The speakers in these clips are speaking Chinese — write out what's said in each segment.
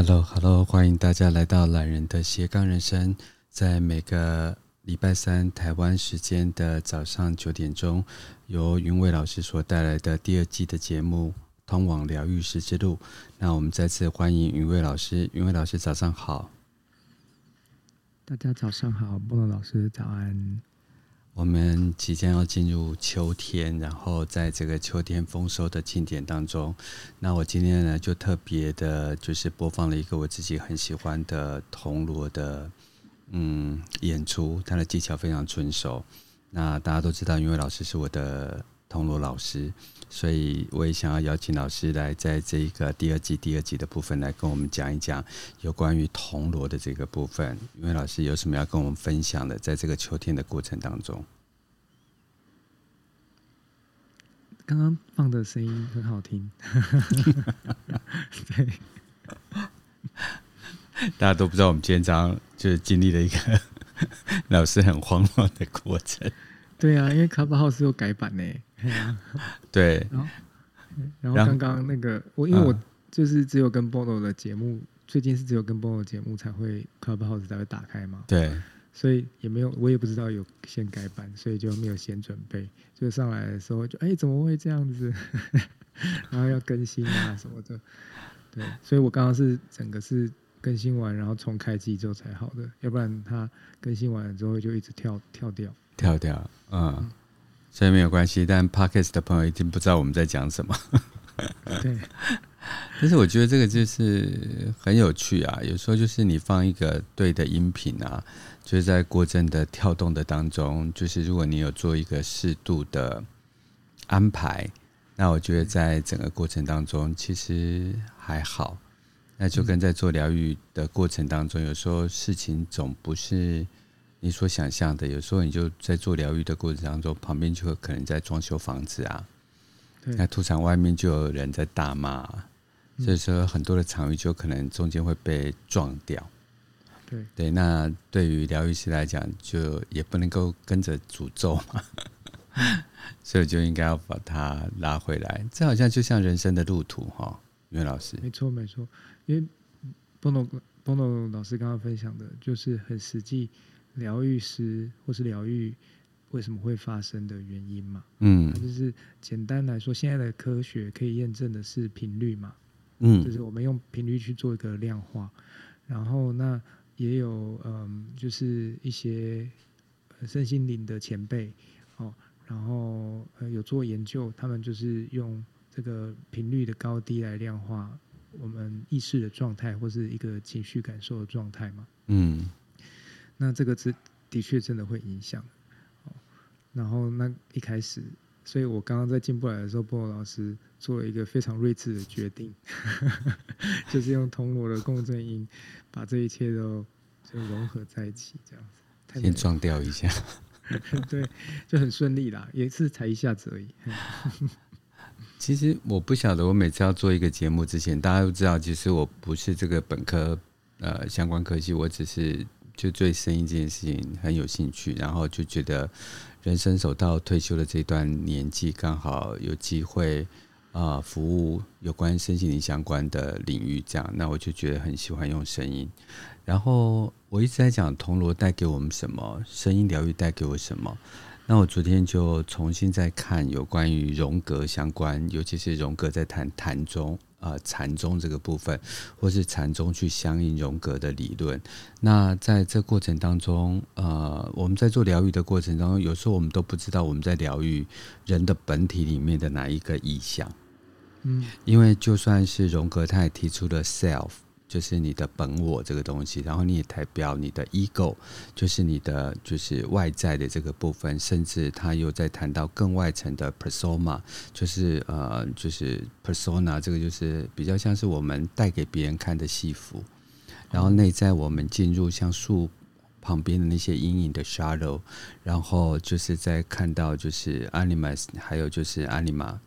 Hello，Hello，欢迎大家来到懒人的斜杠人生。在每个礼拜三台湾时间的早上九点钟，由云伟老师所带来的第二季的节目《通往疗愈师之路》。那我们再次欢迎云伟老师。云伟老师，早上好。大家早上好，波罗老师早安。我们即将要进入秋天，然后在这个秋天丰收的庆典当中，那我今天呢就特别的，就是播放了一个我自己很喜欢的铜锣的嗯演出，他的技巧非常纯熟。那大家都知道，因为老师是我的铜锣老师。所以我也想要邀请老师来，在这一个第二季第二集的部分来跟我们讲一讲有关于铜锣的这个部分。因为老师有什么要跟我们分享的，在这个秋天的过程当中。刚刚放的声音很好听，对，大家都不知道我们今天早上就是经历了一个 老师很慌乱的过程。对啊，因为 Clubhouse 有改版呢。对，然后，然后刚刚那个我，因为我就是只有跟 Bono 的节目，最近是只有跟 Bono 的节目才会 Clubhouse 才会打开嘛。对，所以也没有，我也不知道有先改版，所以就没有先准备。就上来的时候就哎，怎么会这样子？然后要更新啊什么的。对，所以我刚刚是整个是更新完，然后重开机之后才好的，要不然它更新完了之后就一直跳跳掉。跳掉，嗯，所以没有关系。但 Podcast 的朋友一定不知道我们在讲什么。对，但是我觉得这个就是很有趣啊。有时候就是你放一个对的音频啊，就是在过程的跳动的当中，就是如果你有做一个适度的安排，那我觉得在整个过程当中其实还好。那就跟在做疗愈的过程当中，有时候事情总不是。你所想象的，有时候你就在做疗愈的过程当中，旁边就可能在装修房子啊，那土场外面就有人在大骂，所以说很多的场域就可能中间会被撞掉。对对，那对于疗愈师来讲，就也不能够跟着诅咒嘛 所以就应该要把它拉回来。这好像就像人生的路途哈，袁老师。没错没错，因为波诺波诺老师刚刚分享的就是很实际。疗愈师或是疗愈为什么会发生的原因嘛？嗯，就是简单来说，现在的科学可以验证的是频率嘛？嗯，就是我们用频率去做一个量化，然后那也有嗯，就是一些身心灵的前辈哦，然后呃有做研究，他们就是用这个频率的高低来量化我们意识的状态或是一个情绪感受的状态嘛？嗯。那这个是的确真的会影响，然后那一开始，所以我刚刚在进不来的时候，波波老师做了一个非常睿智的决定，就是用铜锣的共振音，把这一切都就融合在一起，这样子。先撞掉一下，对，就很顺利啦，也是才一下子而已。其实我不晓得，我每次要做一个节目之前，大家都知道，其实我不是这个本科呃相关科系，我只是。就对声音这件事情很有兴趣，然后就觉得人生走到退休的这段年纪，刚好有机会啊、服务有关身心灵相关的领域，这样，那我就觉得很喜欢用声音。然后我一直在讲铜锣带给我们什么，声音疗愈带给我什么。那我昨天就重新再看有关于荣格相关，尤其是荣格在谈谈中。呃，禅宗这个部分，或是禅宗去相应荣格的理论。那在这过程当中，呃，我们在做疗愈的过程当中，有时候我们都不知道我们在疗愈人的本体里面的哪一个意象。嗯，因为就算是荣格，他也提出了 self。就是你的本我这个东西，然后你也代表你的 ego，就是你的就是外在的这个部分，甚至他又在谈到更外层的 persona，就是呃就是 persona 这个就是比较像是我们带给别人看的戏服，然后内在我们进入像树旁边的那些阴影的 shadow，然后就是在看到就是 animus，还有就是 anima。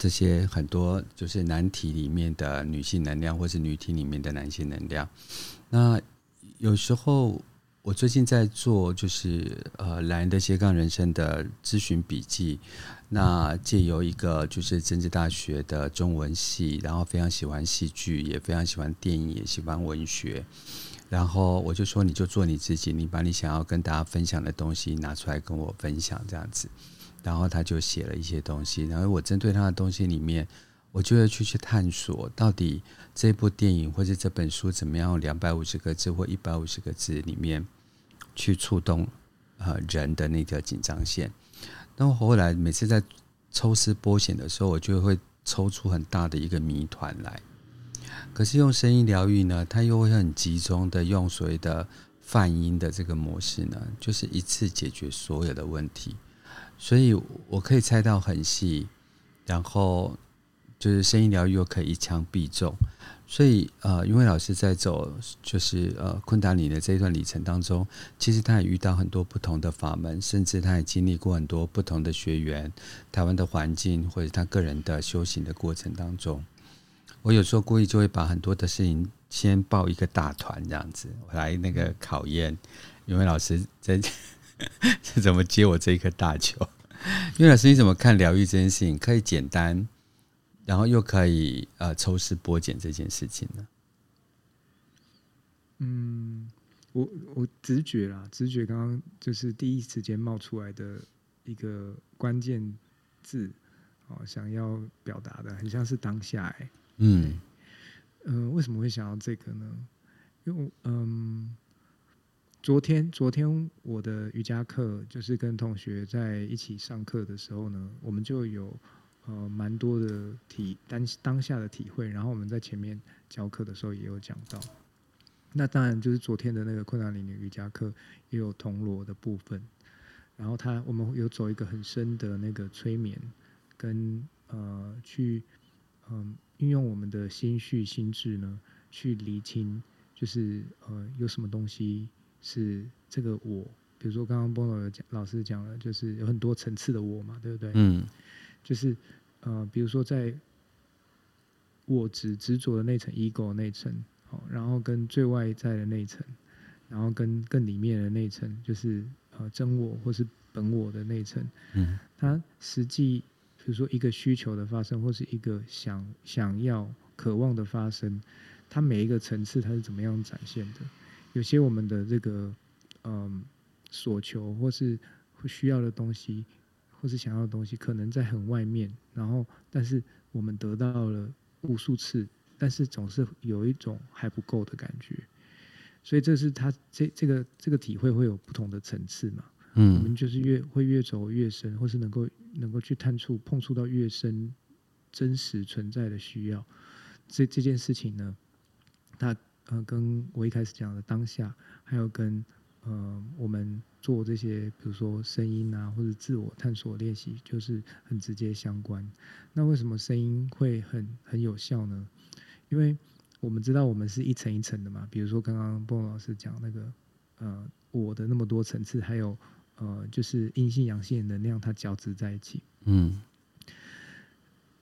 这些很多就是男体里面的女性能量，或是女体里面的男性能量。那有时候我最近在做就是呃懒人的斜杠人生的咨询笔记，那借由一个就是政治大学的中文系，然后非常喜欢戏剧，也非常喜欢电影，也喜欢文学，然后我就说你就做你自己，你把你想要跟大家分享的东西拿出来跟我分享这样子，然后他就写了一些东西，然后我针对他的东西里面，我就会去去探索到底这部电影或者这本书怎么样两百五十个字或一百五十个字里面。去触动呃人的那条紧张线，那么后来每次在抽丝剥茧的时候，我就会抽出很大的一个谜团来。可是用声音疗愈呢，它又会很集中的用所谓的泛音的这个模式呢，就是一次解决所有的问题。所以我可以猜到很细，然后就是声音疗愈又可以一枪必中。所以，呃，因为老师在走就是呃昆达里的这一段旅程当中，其实他也遇到很多不同的法门，甚至他也经历过很多不同的学员、台湾的环境，或者他个人的修行的过程当中。我有时候故意就会把很多的事情先报一个大团这样子，我来那个考验，因为老师在是 怎么接我这一颗大球？因为老师你怎么看疗愈这件事情？可以简单。然后又可以呃抽丝剥茧这件事情呢？嗯，我我直觉啦，直觉刚刚就是第一时间冒出来的一个关键字哦，想要表达的很像是当下哎、嗯，嗯、为什么会想要这个呢？因为嗯，昨天昨天我的瑜伽课就是跟同学在一起上课的时候呢，我们就有。呃，蛮多的体当当下的体会，然后我们在前面教课的时候也有讲到。那当然就是昨天的那个困难里尼瑜伽课也有铜锣的部分，然后他我们有走一个很深的那个催眠，跟呃去嗯、运用我们的心绪心智呢，去厘清就是呃有什么东西是这个我，比如说刚刚波罗有讲老师讲了，就是有很多层次的我嘛，对不对？嗯。就是，呃，比如说在我执执着的那层 ego 那层，好，然后跟最外在的那层，然后跟更里面的那层，就是呃真我或是本我的那层，嗯，它实际，比如说一个需求的发生，或是一个想想要渴望的发生，它每一个层次它是怎么样展现的？有些我们的这个嗯、呃、所求或是会需要的东西。或是想要的东西，可能在很外面，然后，但是我们得到了无数次，但是总是有一种还不够的感觉，所以这是他这这个这个体会会有不同的层次嘛？嗯，我们就是越会越走越深，或是能够能够去探触碰触到越深真实存在的需要，这这件事情呢，它呃跟我一开始讲的当下，还有跟。呃，我们做这些，比如说声音啊，或者自我探索练习，就是很直接相关。那为什么声音会很很有效呢？因为我们知道我们是一层一层的嘛。比如说刚刚波老师讲那个，呃，我的那么多层次，还有呃，就是阴性阳性的能量，它交织在一起。嗯，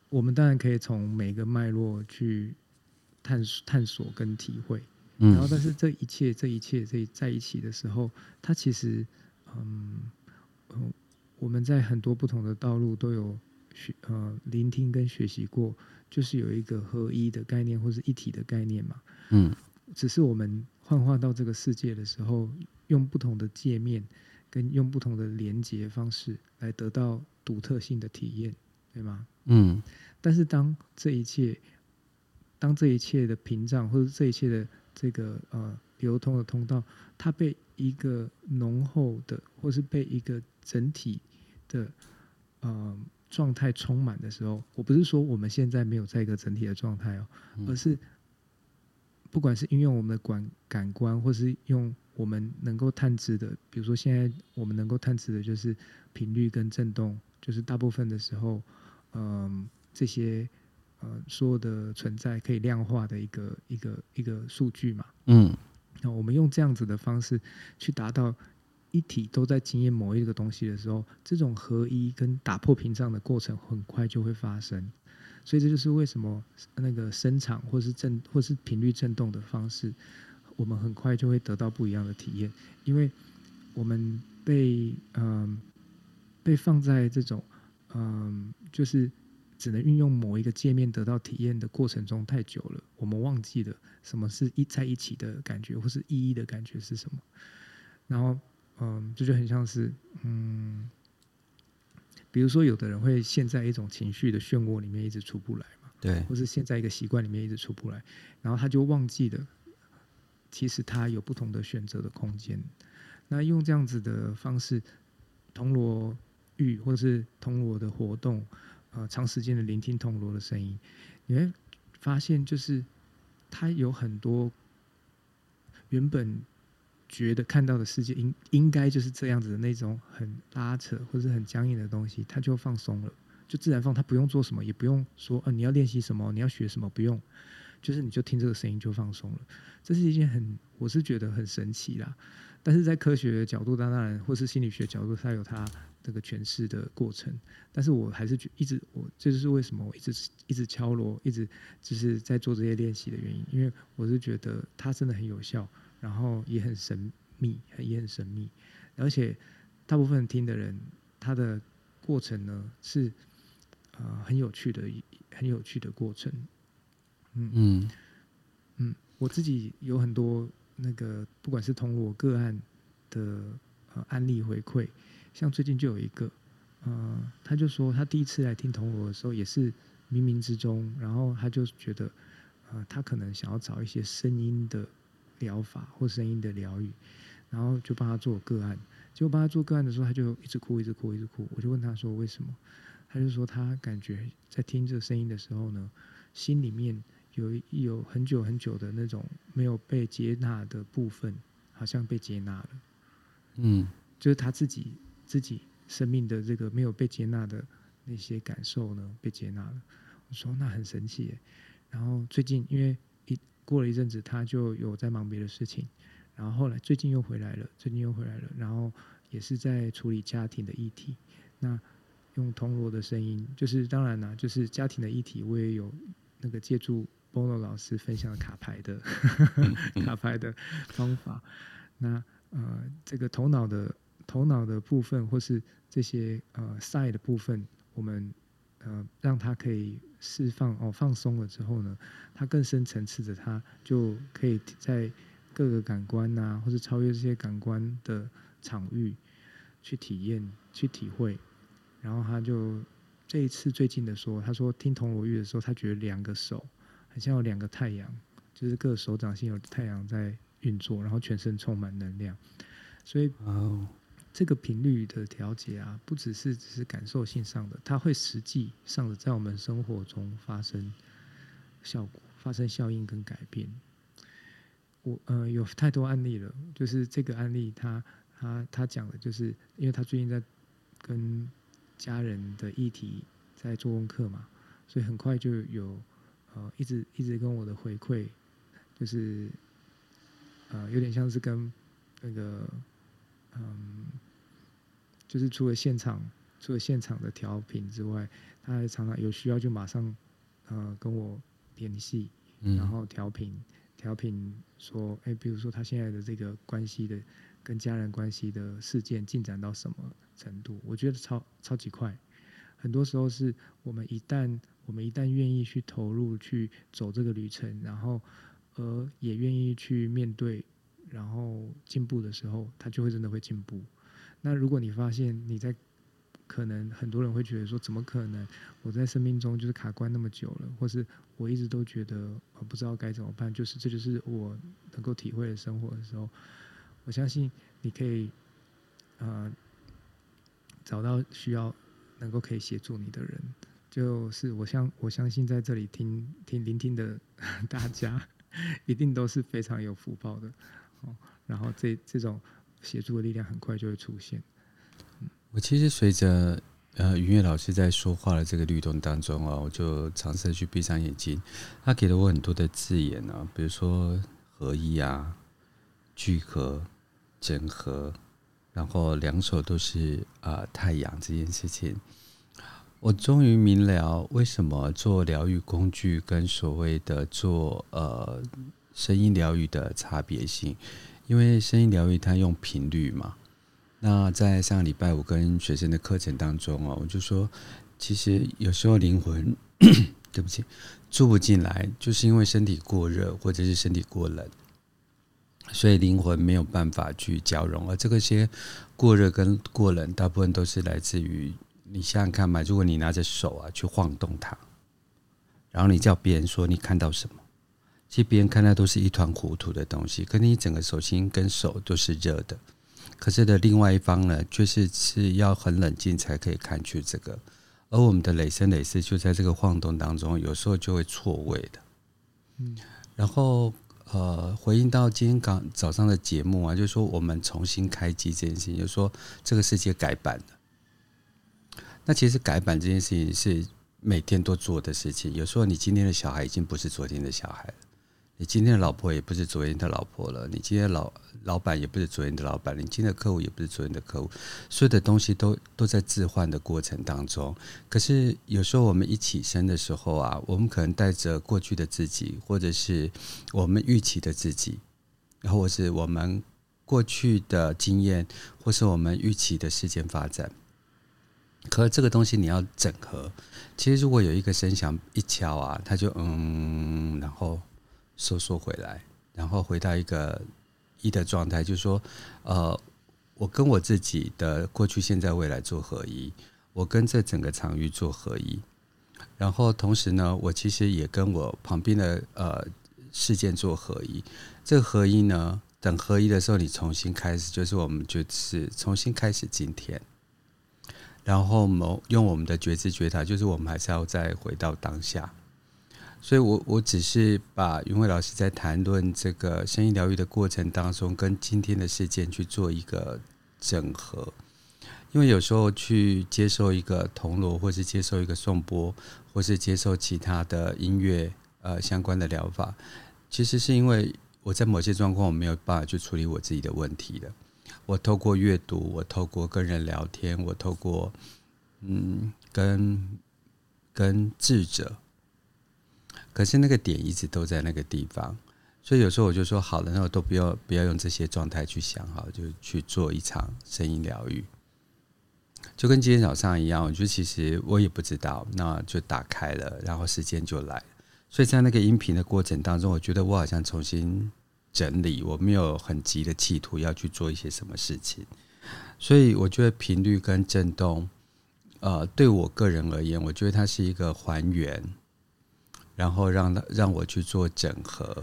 我们当然可以从每个脉络去探索、探索跟体会。嗯然后，但是这一切，这一切，这在一起的时候，它其实，嗯，我们在很多不同的道路都有学，呃，聆听跟学习过，就是有一个合一的概念，或是一体的概念嘛。嗯，只是我们幻化到这个世界的时候，用不同的界面，跟用不同的连接方式来得到独特性的体验，对吗？嗯。但是当这一切，当这一切的屏障，或者这一切的这个呃流通的通道，它被一个浓厚的，或是被一个整体的呃状态充满的时候，我不是说我们现在没有在一个整体的状态哦，而是不管是运用我们的感感官，或是用我们能够探知的，比如说现在我们能够探知的就是频率跟震动，就是大部分的时候，嗯、呃，这些。呃，所有的存在可以量化的一个一个一个数据嘛，嗯，那我们用这样子的方式去达到一体都在经验某一个东西的时候，这种合一跟打破屏障的过程很快就会发生，所以这就是为什么那个声场或是振或是频率振动的方式我们很快就会得到不一样的体验，因为我们被嗯、呃、被放在这种嗯、呃、就是只能运用某一个界面得到体验的过程中太久了，我们忘记了什么是一在一起的感觉，或是意义的感觉是什么。然后嗯，这就很像是嗯，比如说有的人会陷在一种情绪的漩涡里面一直出不来。对，或是陷在一个习惯里面一直出不来，然后他就忘记了，其实他有不同的选择的空间。那用这样子的方式，铜锣浴或者是铜锣的活动，呃，长时间的聆听铜锣的声音，你会发现，就是他有很多原本觉得看到的世界应应该就是这样子的那种很拉扯或者很僵硬的东西，他就放松了。就自然放，他不用做什么，也不用说，呃，你要练习什么，你要学什么，不用，就是你就听这个声音就放松了。这是一件很，我是觉得很神奇啦。但是在科学角度，当然，或是心理学角度，它有它这个诠释的过程。但是我还是觉一直，我这就是为什么我一直一直敲锣，一直就是在做这些练习的原因，因为我是觉得它真的很有效，然后也很神秘，也很神秘，而且大部分听的人，他的过程呢是。啊、呃，很有趣的，很有趣的过程。嗯嗯嗯，我自己有很多那个，不管是铜锣个案的呃案例回馈，像最近就有一个，呃，他就说他第一次来听铜锣的时候，也是冥冥之中，然后他就觉得，呃，他可能想要找一些声音的疗法或声音的疗愈，然后就帮他做个案，结果帮他做个案的时候，他就一直哭，一直哭，一直哭。我就问他说为什么？他就说，他感觉在听这个声音的时候呢，心里面有有很久很久的那种没有被接纳的部分，好像被接纳了。嗯，就是他自己自己生命的这个没有被接纳的那些感受呢，被接纳了。我说那很神奇耶。然后最近因为一过了一阵子，他就有在忙别的事情，然后后来最近又回来了，最近又回来了，然后也是在处理家庭的议题。那用铜锣的声音，就是当然啦，就是家庭的议题，我也有那个借助 Bono 老师分享的卡牌的卡牌的方法。那呃，这个头脑的头脑的部分，或是这些呃 side 的部分，我们呃让它可以释放哦，放松了之后呢，它更深层次的，它就可以在各个感官呐、啊，或是超越这些感官的场域去体验、去体会。然后他就这一次最近的说，他说听铜锣玉的时候，他觉得两个手很像有两个太阳，就是各手掌心有太阳在运作，然后全身充满能量。所以这个频率的调节啊，不只是只是感受性上的，它会实际上的在我们生活中发生效果、发生效应跟改变。我呃有太多案例了，就是这个案例他，他他他讲的就是，因为他最近在跟家人的议题在做功课嘛，所以很快就有呃一直一直跟我的回馈，就是呃有点像是跟那个嗯，就是除了现场除了现场的调频之外，他还常常有需要就马上呃跟我联系，然后调频调频说，哎，比如说他现在的这个关系的。跟家人关系的事件进展到什么程度？我觉得超超级快。很多时候是我们一旦我们一旦愿意去投入去走这个旅程，然后而也愿意去面对，然后进步的时候，他就会真的会进步。那如果你发现你在可能很多人会觉得说，怎么可能？我在生命中就是卡关那么久了，或是我一直都觉得我不知道该怎么办，就是这就是我能够体会的生活的时候。我相信你可以，呃，找到需要能够可以协助你的人，就是我相我相信在这里听听聆听的 大家，一定都是非常有福报的，哦，然后这这种协助的力量很快就会出现。我其实随着呃云悦老师在说话的这个律动当中啊，我就尝试去闭上眼睛，他给了我很多的字眼啊，比如说合一啊，聚合。整合，然后两手都是啊、呃、太阳这件事情，我终于明了为什么做疗愈工具跟所谓的做呃声音疗愈的差别性，因为声音疗愈它用频率嘛。那在上礼拜我跟学生的课程当中哦，我就说，其实有时候灵魂，对不起，住不进来，就是因为身体过热或者是身体过冷，所以灵魂没有办法去交融。而这个些过热跟过冷，大部分都是来自于你想想看嘛，如果你拿着手啊去晃动它，然后你叫别人说你看到什么？其实别人看到都是一团糊涂的东西，可你整个手心跟手都是热的，可是的另外一方呢，就是是要很冷静才可以看去这个，而我们的累生累世就在这个晃动当中，有时候就会错位的。嗯，然后呃，回应到今天刚早上的节目啊，就是说我们重新开机这件事情，就是说这个世界改版了。那其实改版这件事情是每天都做的事情，有时候你今天的小孩已经不是昨天的小孩了。你今天的老婆也不是昨天的老婆了，你今天老老板也不是昨天的老板，你今天的客户也不是昨天的客户，所有的东西都都在置换的过程当中。可是有时候我们一起身的时候啊，我们可能带着过去的自己，或者是我们预期的自己，然后或是我们过去的经验，或是我们预期的事件发展。可是这个东西你要整合，其实如果有一个声响一敲啊，它就嗯，然后。收缩回来，然后回到一个一的状态，就是说，呃，我跟我自己的过去、现在、未来做合一，我跟这整个场域做合一，然后同时呢，我其实也跟我旁边的呃事件做合一。这个合一呢，等合一的时候，你重新开始，就是我们就是重新开始今天，然后我们用我们的觉知觉察，就是我们还是要再回到当下。所以我，我只是把云慧老师在谈论这个声音疗愈的过程当中，跟今天的事件去做一个整合。因为有时候去接受一个铜锣，或是接受一个颂钵，或是接受其他的音乐呃相关的疗法，其实是因为我在某些状况我没有办法去处理我自己的问题的。我透过阅读，我透过跟人聊天，我透过嗯跟跟智者。可是那个点一直都在那个地方，所以有时候我就说好了，那我都不要不要用这些状态去想哈，就去做一场声音疗愈，就跟今天早上一样。我觉得其实我也不知道，那就打开了，然后时间就来。所以在那个音频的过程当中，我觉得我好像重新整理，我没有很急的企图要去做一些什么事情。所以我觉得频率跟震动，呃，对我个人而言，我觉得它是一个还原。然后让他让我去做整合，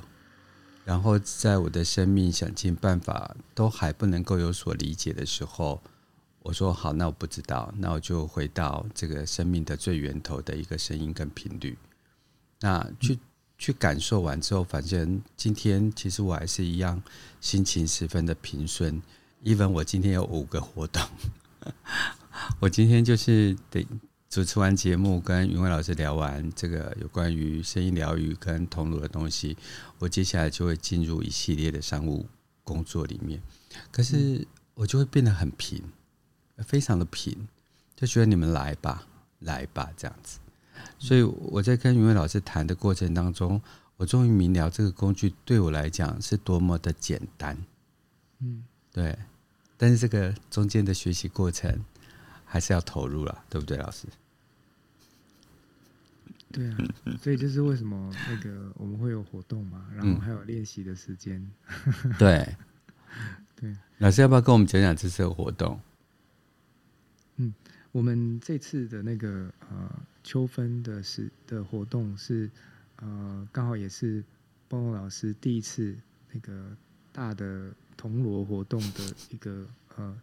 然后在我的生命想尽办法都还不能够有所理解的时候，我说好，那我不知道，那我就回到这个生命的最源头的一个声音跟频率，那去去感受完之后，反正今天其实我还是一样心情十分的平顺，even 我今天有五个活动，我今天就是得。主持完节目，跟云伟老师聊完这个有关于声音疗愈跟铜锣的东西，我接下来就会进入一系列的商务工作里面。可是我就会变得很平，非常的平，就觉得你们来吧，来吧这样子。所以我在跟云伟老师谈的过程当中，我终于明了这个工具对我来讲是多么的简单。嗯，对。但是这个中间的学习过程还是要投入了，对不对，老师？对啊，所以就是为什么那个我们会有活动嘛，然后还有练习的时间。嗯、对，对，老师要不要跟我们讲讲这次的活动？嗯，我们这次的那个呃秋分的是的活动是呃刚好也是波波老师第一次那个大的铜锣活动的一个呃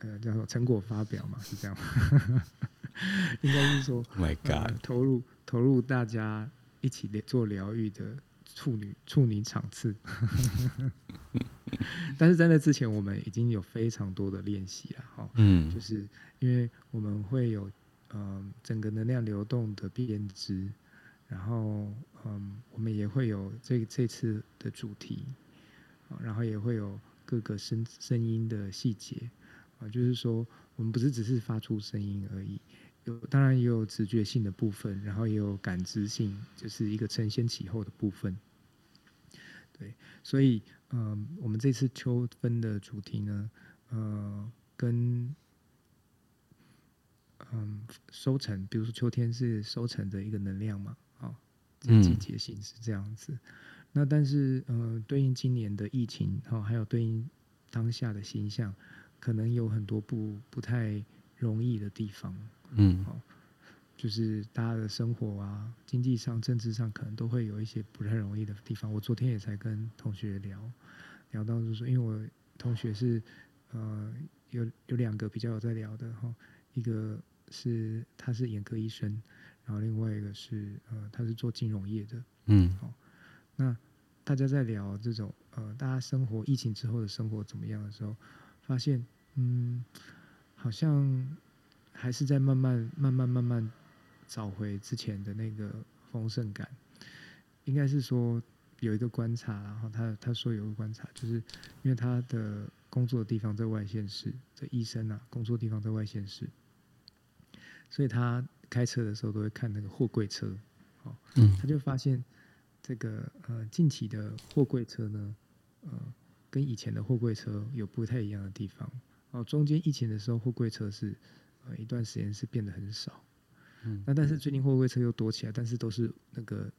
呃叫做成果发表嘛，是这样吗？应该是说，My God，呃、投入。投入大家一起做疗愈的处女处女场次，但是在那之前，我们已经有非常多的练习了哈。嗯，就是因为我们会有嗯整个能量流动的编织，然后嗯我们也会有这这次的主题，然后也会有各个声声音的细节啊，就是说我们不是只是发出声音而已。有当然也有直觉性的部分，然后也有感知性，就是一个承先启后的部分。对，所以，嗯、呃，我们这次秋分的主题呢，呃，跟嗯收成，比如说秋天是收成的一个能量嘛，啊、哦，这季节性是这样子。嗯、那但是，呃，对应今年的疫情，哈、哦，还有对应当下的形象，可能有很多不不太容易的地方，嗯，好、哦，就是大家的生活啊，经济上、政治上，可能都会有一些不太容易的地方。我昨天也才跟同学聊，聊到就是说，因为我同学是，呃，有有两个比较有在聊的哈、哦，一个是他是眼科医生，然后另外一个是呃，他是做金融业的，嗯，好、哦，那大家在聊这种呃，大家生活疫情之后的生活怎么样的时候，发现，嗯。好像还是在慢慢、慢慢、慢慢找回之前的那个丰盛感。应该是说有一个观察，然后他他说有一个观察，就是因为他的工作的地方在外县市，这医生啊，工作地方在外县市，所以他开车的时候都会看那个货柜车，哦，他就发现这个呃近期的货柜车呢，呃，跟以前的货柜车有不太一样的地方。哦，中间疫情的时候，货柜车是呃一段时间是变得很少，嗯，那但是最近货柜车又多起来，但是都是那个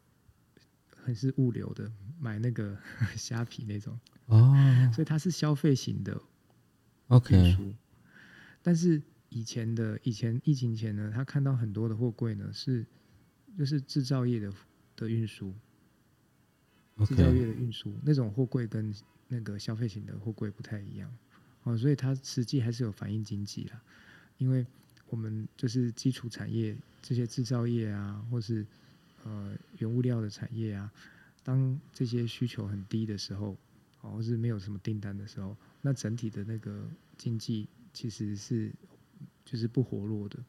很是物流的，买那个 虾皮那种哦，所以它是消费型的，OK，但是以前的以前疫情前呢，他看到很多的货柜呢是就是制造业的的运输，制造业的运输那种货柜跟那个消费型的货柜不太一样。哦，所以它实际还是有反映经济啦，因为我们就是基础产业这些制造业啊，或是呃原物料的产业啊，当这些需求很低的时候，哦，或是没有什么订单的时候，那整体的那个经济其实是就是不活络的。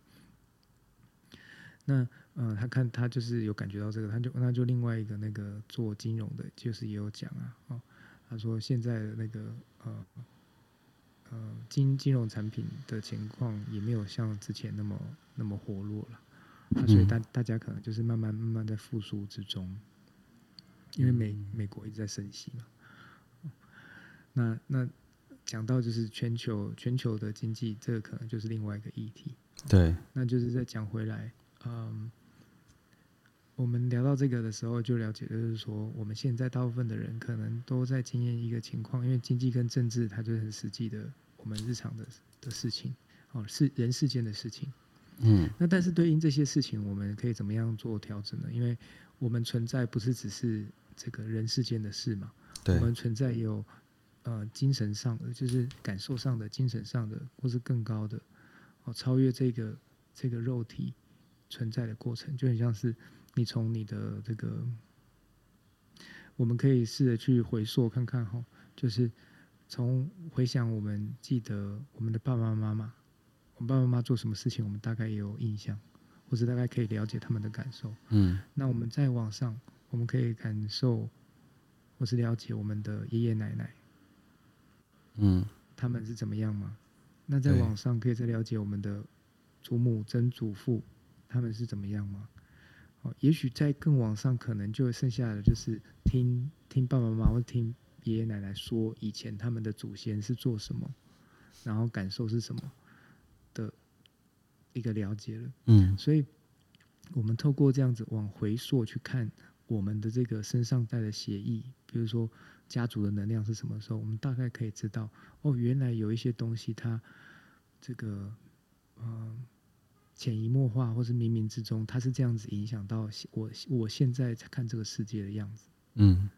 那呃，他看他就是有感觉到这个，他就那就另外一个那个做金融的，就是也有讲啊，哦，他说现在的那个呃。呃，金金融产品的情况也没有像之前那么那么活络了，那所以大大家可能就是慢慢慢慢在复苏之中，因为美美国一直在升息嘛。那那讲到就是全球全球的经济，这个可能就是另外一个议题。对，那就是再讲回来，嗯。我们聊到这个的时候，就了解，就是说，我们现在大部分的人可能都在经验一个情况，因为经济跟政治，它就是很实际的，我们日常的的事情，哦，是人世间的事情。嗯，那但是对应这些事情，我们可以怎么样做调整呢？因为我们存在不是只是这个人世间的事嘛，对，我们存在也有呃精神上的，就是感受上的、精神上的，或是更高的，哦，超越这个这个肉体存在的过程，就很像是。你从你的这个，我们可以试着去回溯看看哈，就是从回想我们记得我们的爸爸妈妈，我们爸爸妈妈做什么事情，我们大概也有印象，或者大概可以了解他们的感受。嗯，那我们再往上，我们可以感受或是了解我们的爷爷奶奶，嗯，他们是怎么样吗？那在网上，可以再了解我们的祖母、曾祖父，他们是怎么样吗？哦，也许在更往上，可能就剩下的就是听听爸爸妈妈或听爷爷奶奶说以前他们的祖先是做什么，然后感受是什么的一个了解了。嗯，所以我们透过这样子往回溯去看我们的这个身上带的协议，比如说家族的能量是什么时候，我们大概可以知道哦，原来有一些东西它这个嗯。呃潜移默化，或是冥冥之中，它是这样子影响到我。我现在在看这个世界的样子。嗯，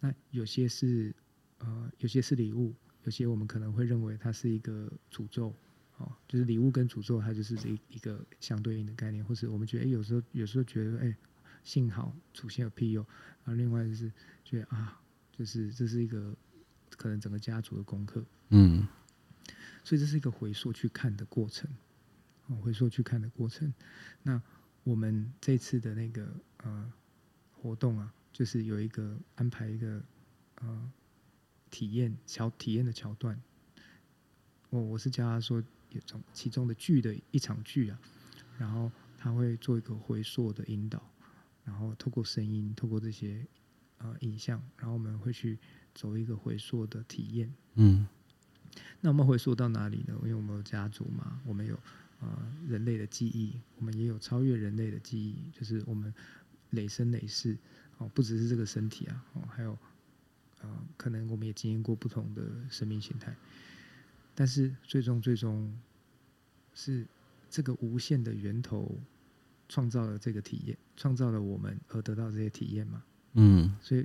那有些是呃，有些是礼物，有些我们可能会认为它是一个诅咒。哦，就是礼物跟诅咒，它就是这一个相对应的概念。或是我们觉得，哎，有时候有时候觉得，哎，幸好祖先有庇佑。然后另外就是觉得啊，就是这是一个可能整个家族的功课。嗯，所以这是一个回溯去看的过程。回溯去看的过程，那我们这次的那个呃活动啊，就是有一个安排一个呃体验小体验的桥段。我我是教他说有种其中的剧的一场剧啊，然后他会做一个回溯的引导，然后透过声音，透过这些呃影像，然后我们会去走一个回溯的体验。嗯，那我们回溯到哪里呢？因为我们有家族嘛，我们有呃人类的记忆，我们也有超越人类的记忆，就是我们累生累世哦，不只是这个身体啊，哦，还有呃，可能我们也经验过不同的生命形态，但是最终最终是这个无限的源头。创造了这个体验，创造了我们而得到这些体验嘛？嗯，所以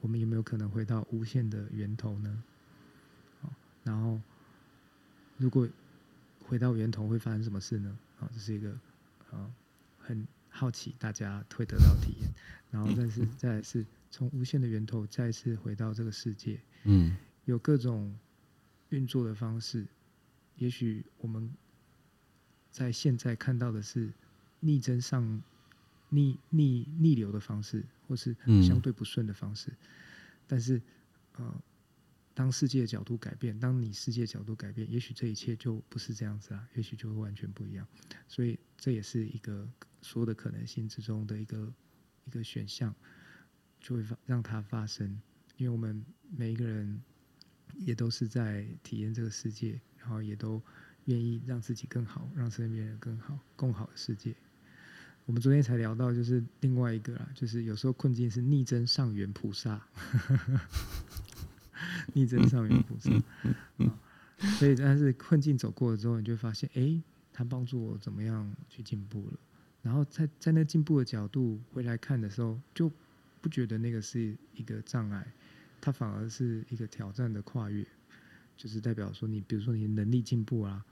我们有没有可能回到无限的源头呢？然后如果回到源头会发生什么事呢？啊，这是一个啊很好奇大家会得到体验，然后但是再来是从无限的源头再次回到这个世界，嗯，有各种运作的方式，也许我们在现在看到的是。逆增上逆逆逆流的方式，或是相对不顺的方式，嗯、但是呃，当世界的角度改变，当你世界的角度改变，也许这一切就不是这样子啊，也许就会完全不一样。所以这也是一个所有的可能性之中的一个一个选项，就会让它发生。因为我们每一个人也都是在体验这个世界，然后也都愿意让自己更好，让身边人更好，共好的世界。我们昨天才聊到，就是另外一个啦，就是有时候困境是逆增上缘菩萨，逆增上缘菩萨，所以但是困境走过了之后，你就会发现，哎，他帮助我怎么样去进步了，然后在在那进步的角度回来看的时候，就不觉得那个是一个障碍，它反而是一个挑战的跨越，就是代表说你，比如说你的能力进步啊，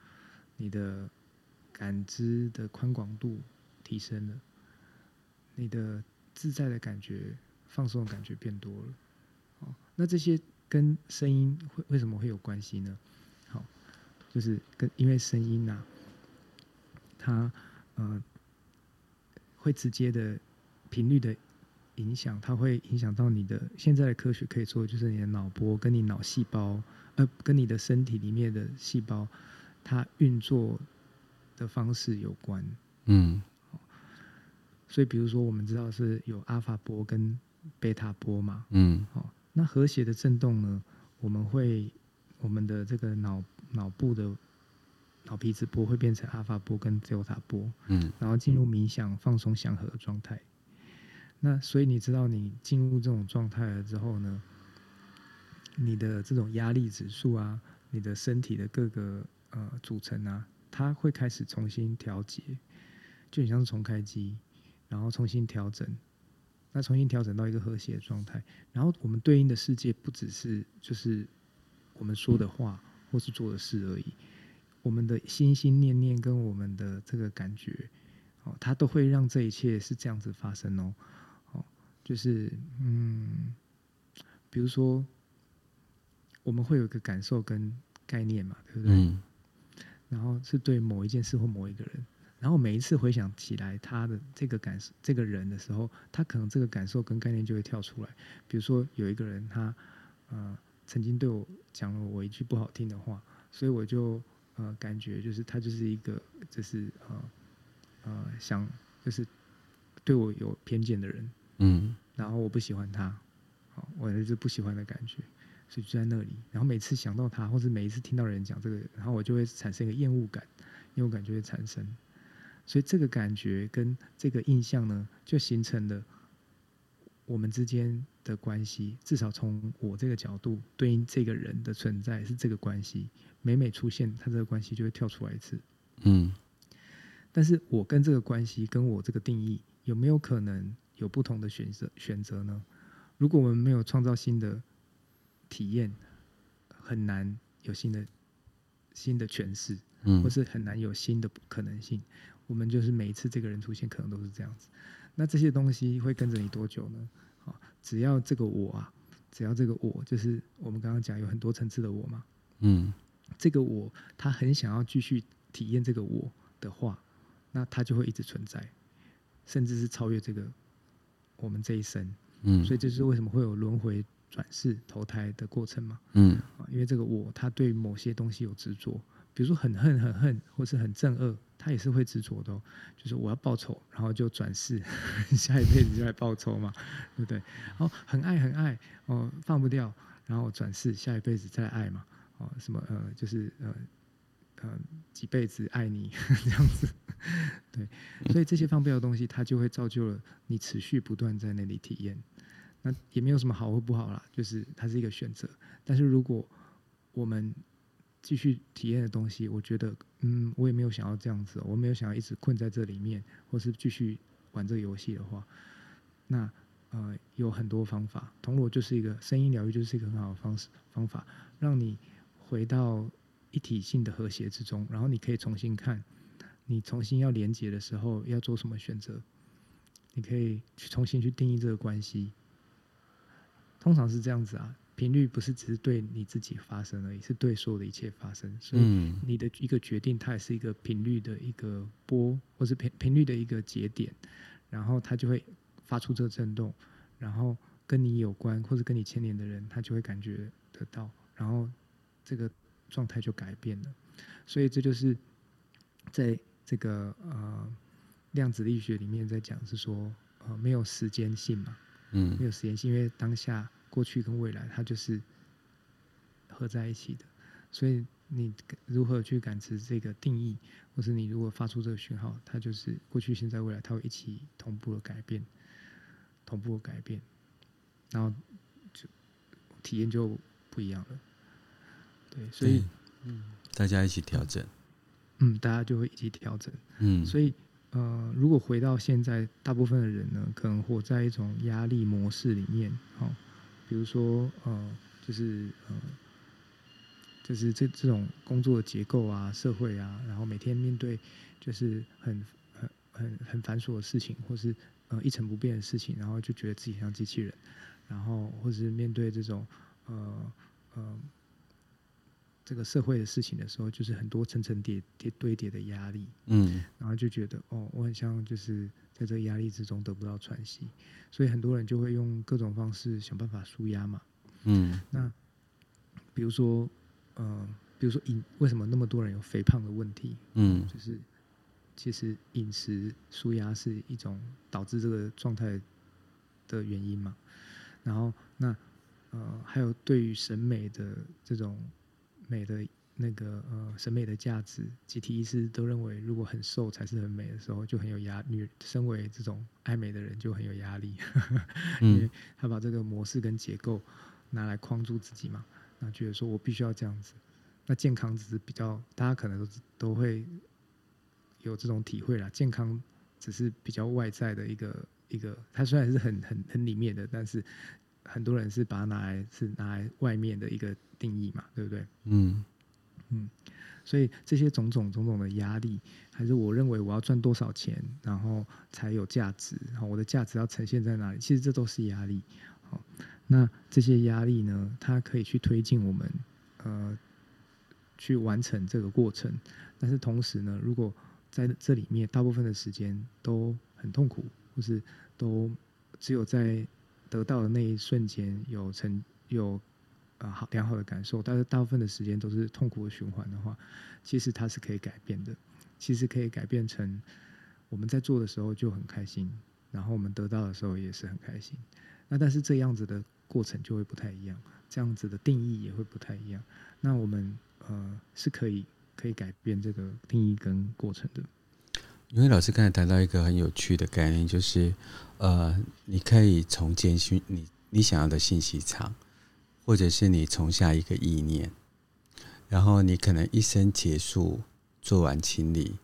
你的感知的宽广度。提升了，你的自在的感觉、放松的感觉变多了。哦，那这些跟声音会为什么会有关系呢？好，就是跟因为声音呐、啊，它呃会直接的频率的影响，它会影响到你的现在的科学可以说就是你的脑波跟你脑细胞，呃，跟你的身体里面的细胞它运作的方式有关。嗯。所以，比如说，我们知道是有阿法波跟贝塔波嘛，嗯，好，那和谐的震动呢，我们会我们的这个脑脑部的脑皮质波会变成阿法波跟贝塔波，嗯，然后进入冥想、放松、祥和的状态。那所以你知道，你进入这种状态了之后呢，你的这种压力指数啊，你的身体的各个呃组成啊，它会开始重新调节，就很像是重开机。然后重新调整，那重新调整到一个和谐的状态。然后我们对应的世界不只是就是我们说的话或是做的事而已，我们的心心念念跟我们的这个感觉，哦，它都会让这一切是这样子发生哦。哦，就是嗯，比如说我们会有一个感受跟概念嘛，对不对？嗯。然后是对某一件事或某一个人。然后每一次回想起来他的这个感受，这个人的时候，他可能这个感受跟概念就会跳出来。比如说有一个人他，呃，曾经对我讲了我一句不好听的话，所以我就呃感觉就是他就是一个就是呃呃想就是对我有偏见的人，嗯，然后我不喜欢他，好，我就是不喜欢的感觉，所以就在那里。然后每次想到他，或是每一次听到人讲这个，然后我就会产生一个厌恶感，厌恶感就会产生。所以这个感觉跟这个印象呢，就形成了我们之间的关系。至少从我这个角度对应这个人的存在是这个关系。每每出现，他这个关系就会跳出来一次。嗯。但是我跟这个关系，跟我这个定义，有没有可能有不同的选择选择呢？如果我们没有创造新的体验，很难有新的新的诠释，嗯，或是很难有新的可能性。我们就是每一次这个人出现，可能都是这样子。那这些东西会跟着你多久呢？啊，只要这个我啊，只要这个我，就是我们刚刚讲有很多层次的我嘛。嗯，这个我他很想要继续体验这个我的话，那他就会一直存在，甚至是超越这个我们这一生。嗯，所以这就是为什么会有轮回转世投胎的过程嘛。嗯，因为这个我他对某些东西有执着。比如说很恨很恨，或是很憎恶，他也是会执着的、就是我要报仇，然后就转世，下一辈子就来报仇嘛，对不对？然后很爱很爱，哦，放不掉，然后转世，下一辈子再爱嘛，哦，什么呃，就是呃呃几辈子爱你 这样子，对。所以这些放不掉的东西，它就会造就了你持续不断在那里体验。那也没有什么好或不好啦，就是它是一个选择。但是如果我们继续体验的东西，我觉得，嗯，我也没有想要这样子，我没有想要一直困在这里面，或是继续玩这个游戏的话，那呃，有很多方法。铜锣就是一个声音疗愈，就是一个很好的方式方法，让你回到一体性的和谐之中，然后你可以重新看，你重新要连接的时候要做什么选择，你可以去重新去定义这个关系。通常是这样子啊。频率不是只是对你自己发生而已，是对所有的一切发生。所以你的一个决定，它也是一个频率的一个波，或是频频率的一个节点，然后它就会发出这个震动，然后跟你有关或者跟你牵连的人，他就会感觉得到，然后这个状态就改变了。所以这就是在这个呃量子力学里面在讲，是说呃没有时间性嘛，嗯，没有时间性，因为当下。过去跟未来，它就是合在一起的，所以你如何去感知这个定义，或是你如果发出这个讯号，它就是过去、现在、未来，它会一起同步的改变，同步的改变，然后就体验就不一样了。对，所以嗯，大家一起调整，嗯，大家就会一起调整，嗯，所以。呃，如果回到现在，大部分的人呢，可能活在一种压力模式里面，好。比如说，呃，就是呃，就是这这种工作的结构啊，社会啊，然后每天面对就是很很很很繁琐的事情，或是呃一成不变的事情，然后就觉得自己像机器人，然后或是面对这种呃呃这个社会的事情的时候，就是很多层层叠叠堆叠的压力，嗯，然后就觉得哦，我很像就是。在这个压力之中得不到喘息，所以很多人就会用各种方式想办法舒压嘛。嗯，那比如说，呃，比如说饮，为什么那么多人有肥胖的问题？嗯，就是其实饮食舒压是一种导致这个状态的原因嘛。然后，那呃，还有对于审美的这种美的。那个呃，审美的价值，集体意识都认为，如果很瘦才是很美的时候，就很有压。女身为这种爱美的人就很有压力，因为他把这个模式跟结构拿来框住自己嘛，那觉得说我必须要这样子。那健康只是比较，大家可能都都会有这种体会啦。健康只是比较外在的一个一个，它虽然是很很很里面的，但是很多人是把它拿来是拿来外面的一个定义嘛，对不对？嗯。嗯，所以这些种种种种的压力，还是我认为我要赚多少钱，然后才有价值，然后我的价值要呈现在哪里？其实这都是压力。好，那这些压力呢，它可以去推进我们，呃，去完成这个过程。但是同时呢，如果在这里面大部分的时间都很痛苦，或是都只有在得到的那一瞬间有成有。啊，好良好的感受，但是大部分的时间都是痛苦的循环的话，其实它是可以改变的。其实可以改变成我们在做的时候就很开心，然后我们得到的时候也是很开心。那但是这样子的过程就会不太一样，这样子的定义也会不太一样。那我们呃是可以可以改变这个定义跟过程的。因为老师刚才谈到一个很有趣的概念，就是呃，你可以重建讯你你想要的信息场。或者是你从下一个意念，然后你可能一生结束做完清理，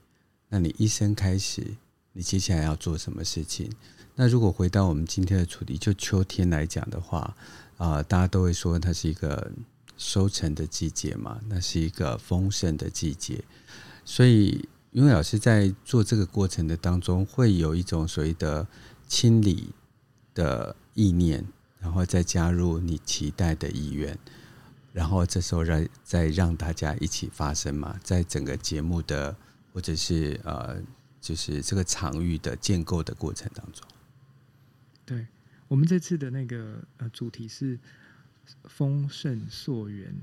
那你一生开始，你接下来要做什么事情？那如果回到我们今天的主题，就秋天来讲的话，啊、呃，大家都会说它是一个收成的季节嘛，那是一个丰盛的季节。所以，因为老师在做这个过程的当中，会有一种所谓的清理的意念。然后再加入你期待的意愿，然后这时候让再让大家一起发生嘛，在整个节目的或者是呃，就是这个场域的建构的过程当中，对，我们这次的那个呃主题是丰盛溯源，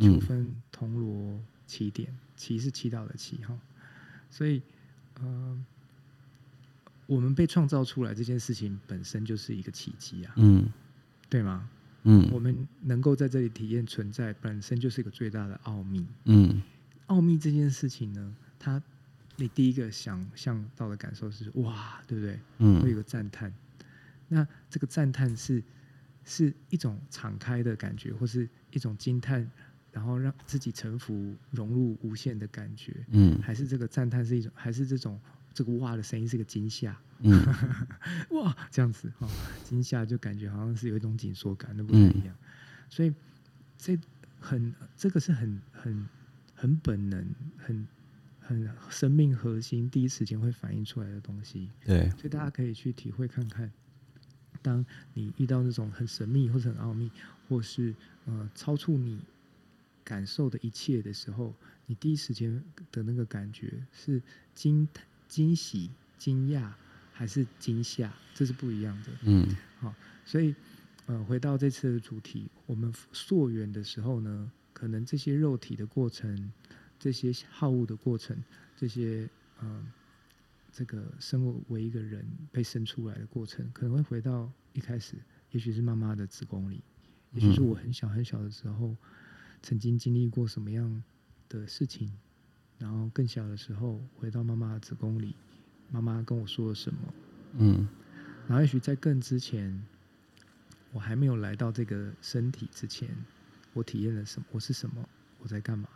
九分铜锣起点，祈是祈祷的祈哈。所以，呃，我们被创造出来这件事情本身就是一个奇迹啊，嗯，对吗？嗯，我们能够在这里体验存在，本身就是一个最大的奥秘。嗯，奥秘这件事情呢，它你第一个想象到的感受是哇，对不对？嗯，会有个赞叹。那这个赞叹是是一种敞开的感觉，或是一种惊叹，然后让自己臣服、融入无限的感觉。嗯，还是这个赞叹是一种，还是这种这个哇的声音是个惊吓。嗯，哇，这样子哈，惊吓就感觉好像是有一种紧缩感，那不太一样。嗯、所以这很这个是很很很本能、很很生命核心第一时间会反映出来的东西。对，所以大家可以去体会看看，当你遇到那种很神秘或者很奥秘，或是呃超出你感受的一切的时候，你第一时间的那个感觉是惊惊喜、惊讶。还是惊吓，这是不一样的。嗯，好，所以呃，回到这次的主题，我们溯源的时候呢，可能这些肉体的过程，这些好恶的过程，这些呃，这个生为一个人被生出来的过程，可能会回到一开始，也许是妈妈的子宫里，也许是我很小很小的时候，曾经经历过什么样的事情，然后更小的时候回到妈妈的子宫里。妈妈跟我说了什么？嗯，然后也许在更之前，我还没有来到这个身体之前，我体验了什么？我是什么？我在干嘛？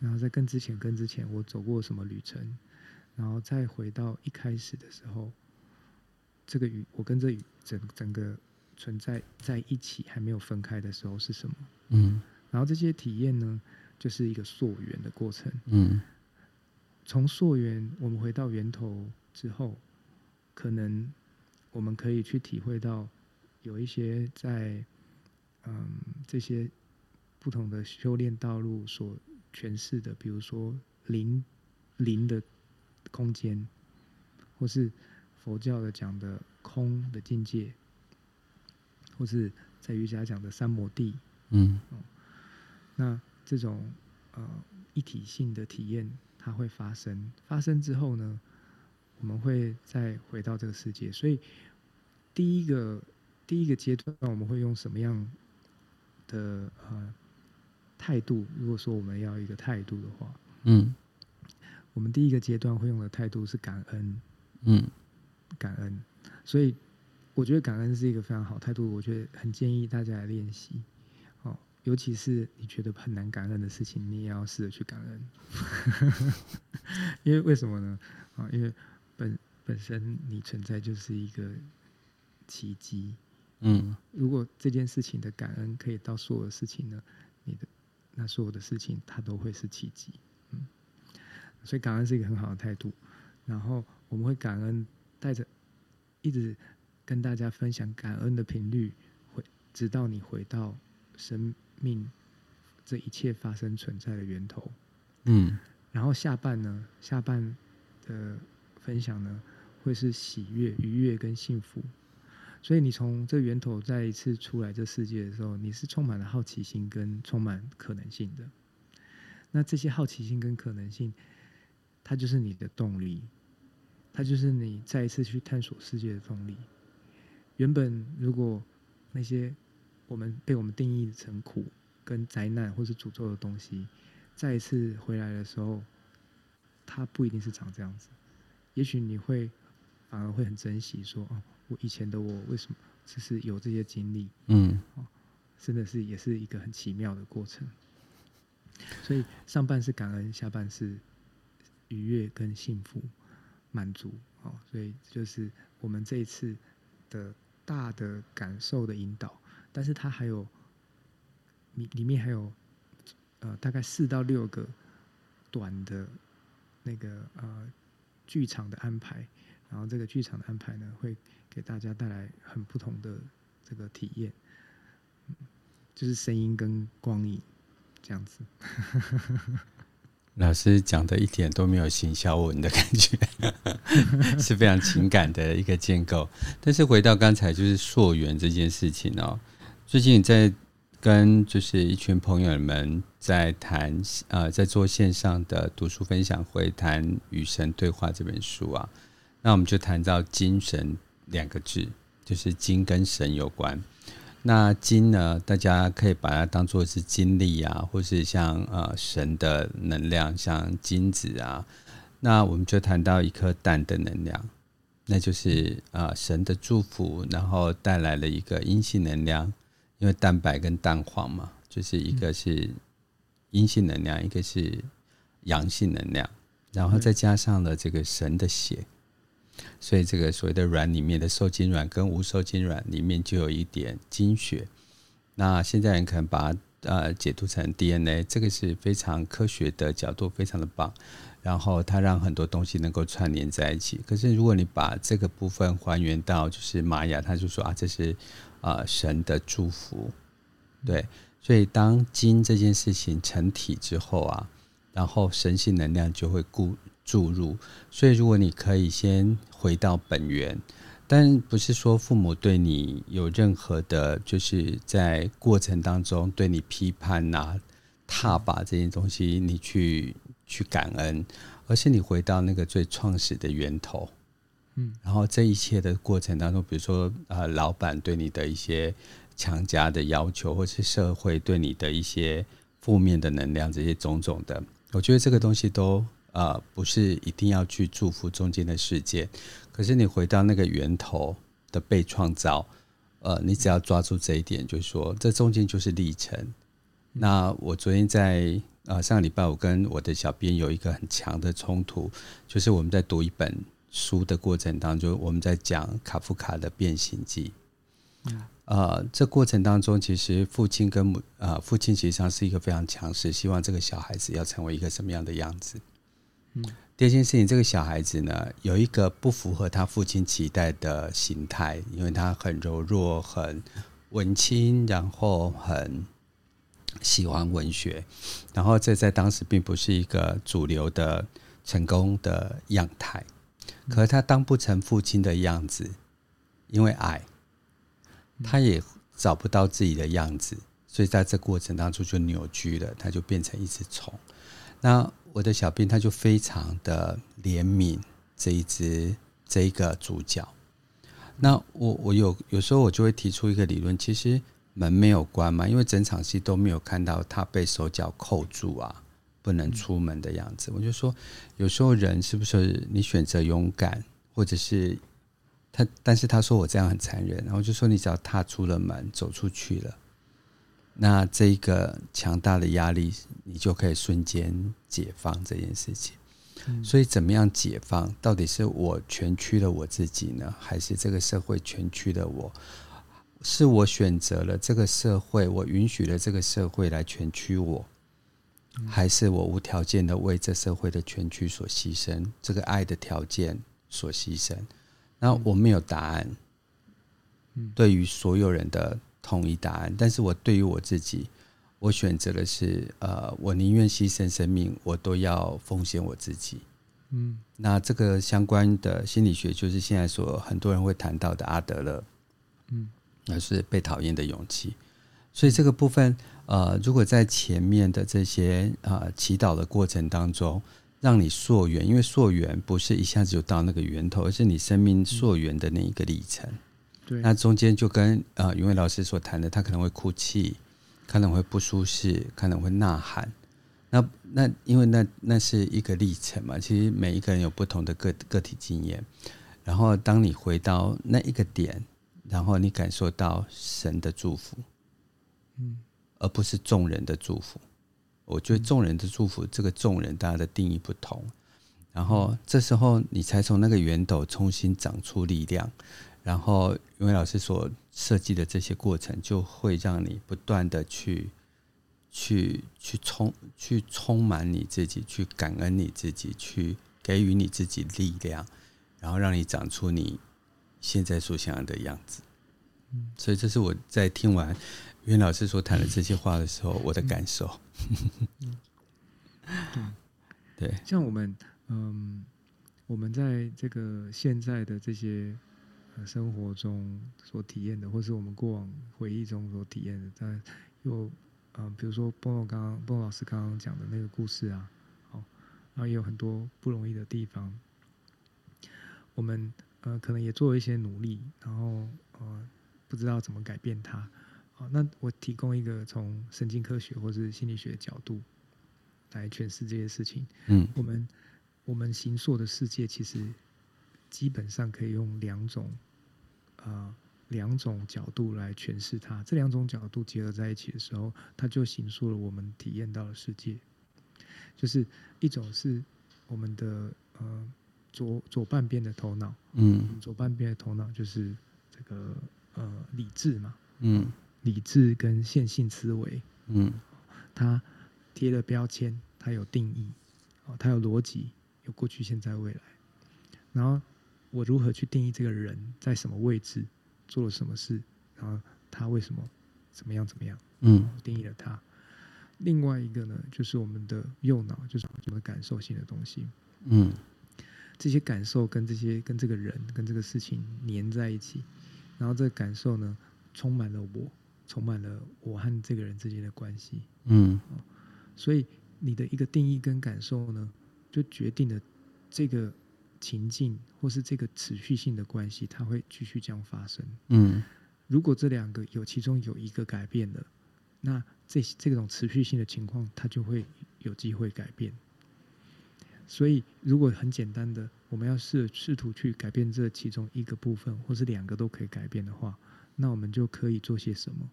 然后在更之前、更之前，我走过什么旅程？然后再回到一开始的时候，这个与，我跟这宇整整个存在在一起还没有分开的时候是什么？嗯，然后这些体验呢，就是一个溯源的过程。嗯，从溯源，我们回到源头。之后，可能我们可以去体会到，有一些在嗯这些不同的修炼道路所诠释的，比如说灵灵的空间，或是佛教的讲的空的境界，或是在瑜伽讲的三摩地，嗯，嗯，那这种呃一体性的体验，它会发生，发生之后呢，我们会再回到这个世界，所以第一个第一个阶段，我们会用什么样的呃态度？如果说我们要一个态度的话，嗯，我们第一个阶段会用的态度是感恩，嗯，感恩。所以我觉得感恩是一个非常好态度，我觉得很建议大家来练习。哦，尤其是你觉得很难感恩的事情，你也要试着去感恩。因为为什么呢？啊，因为本本身你存在就是一个奇迹，嗯，如果这件事情的感恩可以到所有的事情呢，你的那所有的事情它都会是奇迹，嗯，所以感恩是一个很好的态度。然后我们会感恩，带着一直跟大家分享感恩的频率，会直到你回到生命这一切发生存在的源头，嗯，然后下半呢，下半的。分享呢，会是喜悦、愉悦跟幸福。所以你从这源头再一次出来这世界的时候，你是充满了好奇心跟充满可能性的。那这些好奇心跟可能性，它就是你的动力，它就是你再一次去探索世界的动力。原本如果那些我们被我们定义成苦跟灾难或是诅咒的东西，再一次回来的时候，它不一定是长这样子。也许你会反而会很珍惜，说哦，我以前的我为什么只是有这些经历？嗯，哦，真的是也是一个很奇妙的过程。所以上半是感恩，下半是愉悦跟幸福满足。哦，所以就是我们这一次的大的感受的引导，但是它还有里里面还有呃大概四到六个短的那个呃。剧场的安排，然后这个剧场的安排呢，会给大家带来很不同的这个体验，就是声音跟光影这样子。老师讲的一点都没有行销文的感觉，是非常情感的一个建构。但是回到刚才就是溯源这件事情哦，最近在跟就是一群朋友们在谈呃，在做线上的读书分享会，谈《与神对话》这本书啊，那我们就谈到“精神”两个字，就是“精”跟神有关。那“精”呢，大家可以把它当做是精力啊，或是像呃神的能量，像金子啊。那我们就谈到一颗蛋的能量，那就是呃神的祝福，然后带来了一个阴性能量，因为蛋白跟蛋黄嘛，就是一个是。阴性能量，一个是阳性能量，然后再加上了这个神的血，所以这个所谓的卵里面的受精卵跟无受精卵里面就有一点精血。那现在人可能把它呃解读成 DNA，这个是非常科学的角度，非常的棒。然后它让很多东西能够串联在一起。可是如果你把这个部分还原到就是玛雅，他就说啊，这是啊、呃、神的祝福，对。所以，当金这件事情成体之后啊，然后神性能量就会固注入。所以，如果你可以先回到本源，但不是说父母对你有任何的，就是在过程当中对你批判呐、啊、挞伐这些东西，你去去感恩，而是你回到那个最创始的源头。嗯，然后这一切的过程当中，比如说呃，老板对你的一些。强加的要求，或是社会对你的一些负面的能量，这些种种的，我觉得这个东西都呃不是一定要去祝福中间的世界。可是你回到那个源头的被创造，呃，你只要抓住这一点，就是说这中间就是历程。那我昨天在呃上个礼拜，我跟我的小编有一个很强的冲突，就是我们在读一本书的过程当中，我们在讲卡夫卡的《变形记》。嗯。呃，这过程当中，其实父亲跟母，呃，父亲实际上是一个非常强势，希望这个小孩子要成为一个什么样的样子。嗯，第二件事情，这个小孩子呢，有一个不符合他父亲期待的形态，因为他很柔弱、很文青，然后很喜欢文学，然后这在当时并不是一个主流的成功的样态。可是他当不成父亲的样子，因为爱。他也找不到自己的样子，所以在这过程当中就扭曲了，他就变成一只虫。那我的小兵他就非常的怜悯这一只这一个主角。那我我有有时候我就会提出一个理论，其实门没有关嘛，因为整场戏都没有看到他被手脚扣住啊，不能出门的样子。我就说，有时候人是不是你选择勇敢，或者是？他，但是他说我这样很残忍，然后就说你只要踏出了门，走出去了，那这一个强大的压力，你就可以瞬间解放这件事情。嗯。所以怎么样解放？到底是我蜷曲了我自己呢，还是这个社会蜷曲了我？是我选择了这个社会，我允许了这个社会来蜷曲我，还是我无条件的为这社会的全局所牺牲？这个爱的条件所牺牲？那我没有答案，对于所有人的统一答案。但是我对于我自己，我选择的是，呃，我宁愿牺牲生命，我都要奉献我自己。嗯，那这个相关的心理学，就是现在所很多人会谈到的阿德勒，嗯，那是被讨厌的勇气。所以这个部分，呃，如果在前面的这些呃祈祷的过程当中。让你溯源，因为溯源不是一下子就到那个源头，而是你生命溯源的那一个历程。对，那中间就跟呃云伟老师所谈的，他可能会哭泣，可能会不舒适，可能会呐喊。那那因为那那是一个历程嘛，其实每一个人有不同的个个体经验。然后当你回到那一个点，然后你感受到神的祝福，嗯，而不是众人的祝福。我觉得众人的祝福，这个众人大家的定义不同，然后这时候你才从那个源头重新长出力量，然后云伟老师所设计的这些过程，就会让你不断的去去去充去充满你自己，去感恩你自己，去给予你自己力量，然后让你长出你现在所想要的样子。所以这是我在听完。袁老师所谈的这些话的时候，我的感受。对，像我们，嗯，我们在这个现在的这些生活中所体验的，或是我们过往回忆中所体验的，但有呃，比如说波诺刚刚波诺老师刚刚讲的那个故事啊，好，然后也有很多不容易的地方，我们呃可能也做了一些努力，然后呃不知道怎么改变它。好，那我提供一个从神经科学或是心理学的角度来诠释这些事情。嗯，我们我们行塑的世界其实基本上可以用两种啊两种角度来诠释它。这两种角度结合在一起的时候，它就形塑了我们体验到的世界。就是一种是我们的呃左左半边的头脑，嗯，左半边的头脑就是这个呃理智嘛，嗯。理智跟线性思维，嗯，它贴了标签，它有定义，哦，它有逻辑，有过去、现在、未来。然后我如何去定义这个人在什么位置，做了什么事，然后他为什么怎么样怎么样？嗯，定义了他。另外一个呢，就是我们的右脑，就是我们感受性的东西。嗯，这些感受跟这些跟这个人跟这个事情粘在一起，然后这个感受呢，充满了我。充满了我和这个人之间的关系，嗯，所以你的一个定义跟感受呢，就决定了这个情境或是这个持续性的关系，它会继续这样发生。嗯，如果这两个有其中有一个改变了，那这这种持续性的情况，它就会有机会改变。所以，如果很简单的，我们要试试图去改变这其中一个部分，或是两个都可以改变的话。那我们就可以做些什么？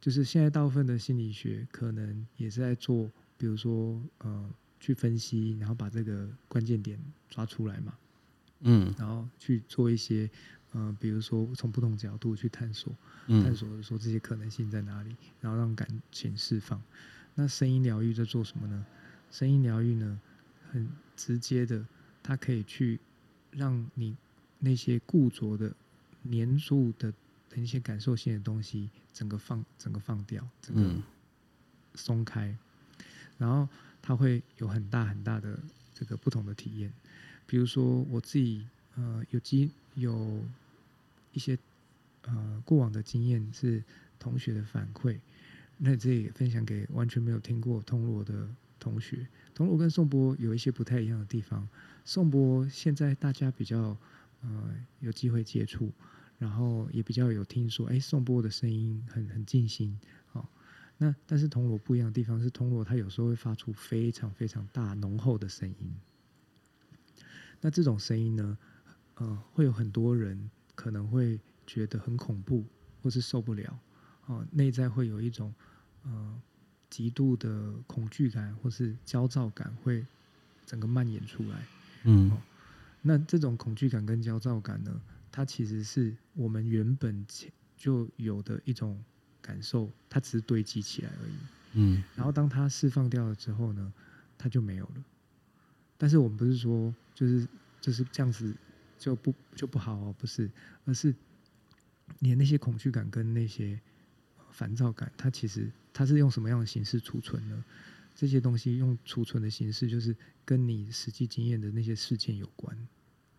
就是现在大部分的心理学可能也是在做，比如说呃，去分析，然后把这个关键点抓出来嘛，嗯，然后去做一些呃，比如说从不同角度去探索，嗯，探索说这些可能性在哪里，然后让感情释放。那声音疗愈在做什么呢？声音疗愈呢，很直接的，它可以去让你那些固着的、黏住的。一些感受性的东西，整个放，整个放掉，整个松开，嗯、然后它会有很大很大的这个不同的体验。比如说我自己，呃，有机有一些呃过往的经验是同学的反馈，那这也分享给完全没有听过铜锣的同学。铜锣跟颂钵有一些不太一样的地方，颂钵现在大家比较呃有机会接触。然后也比较有听说，哎，颂钵的声音很很静心，哦，那但是铜锣不一样的地方是，铜锣它有时候会发出非常非常大浓厚的声音。那这种声音呢，呃，会有很多人可能会觉得很恐怖，或是受不了，哦，内在会有一种呃极度的恐惧感或是焦躁感，会整个蔓延出来。嗯，哦，那这种恐惧感跟焦躁感呢，它其实是我们原本就有的一种感受，它只是堆积起来而已。嗯，然后当它释放掉了之后呢，它就没有了。但是我们不是说就是就是这样子就不就不好哦，不是，而是你的那些恐惧感跟那些烦躁感，它其实它是用什么样的形式储存呢？这些东西用储存的形式，就是跟你实际经验的那些事件有关。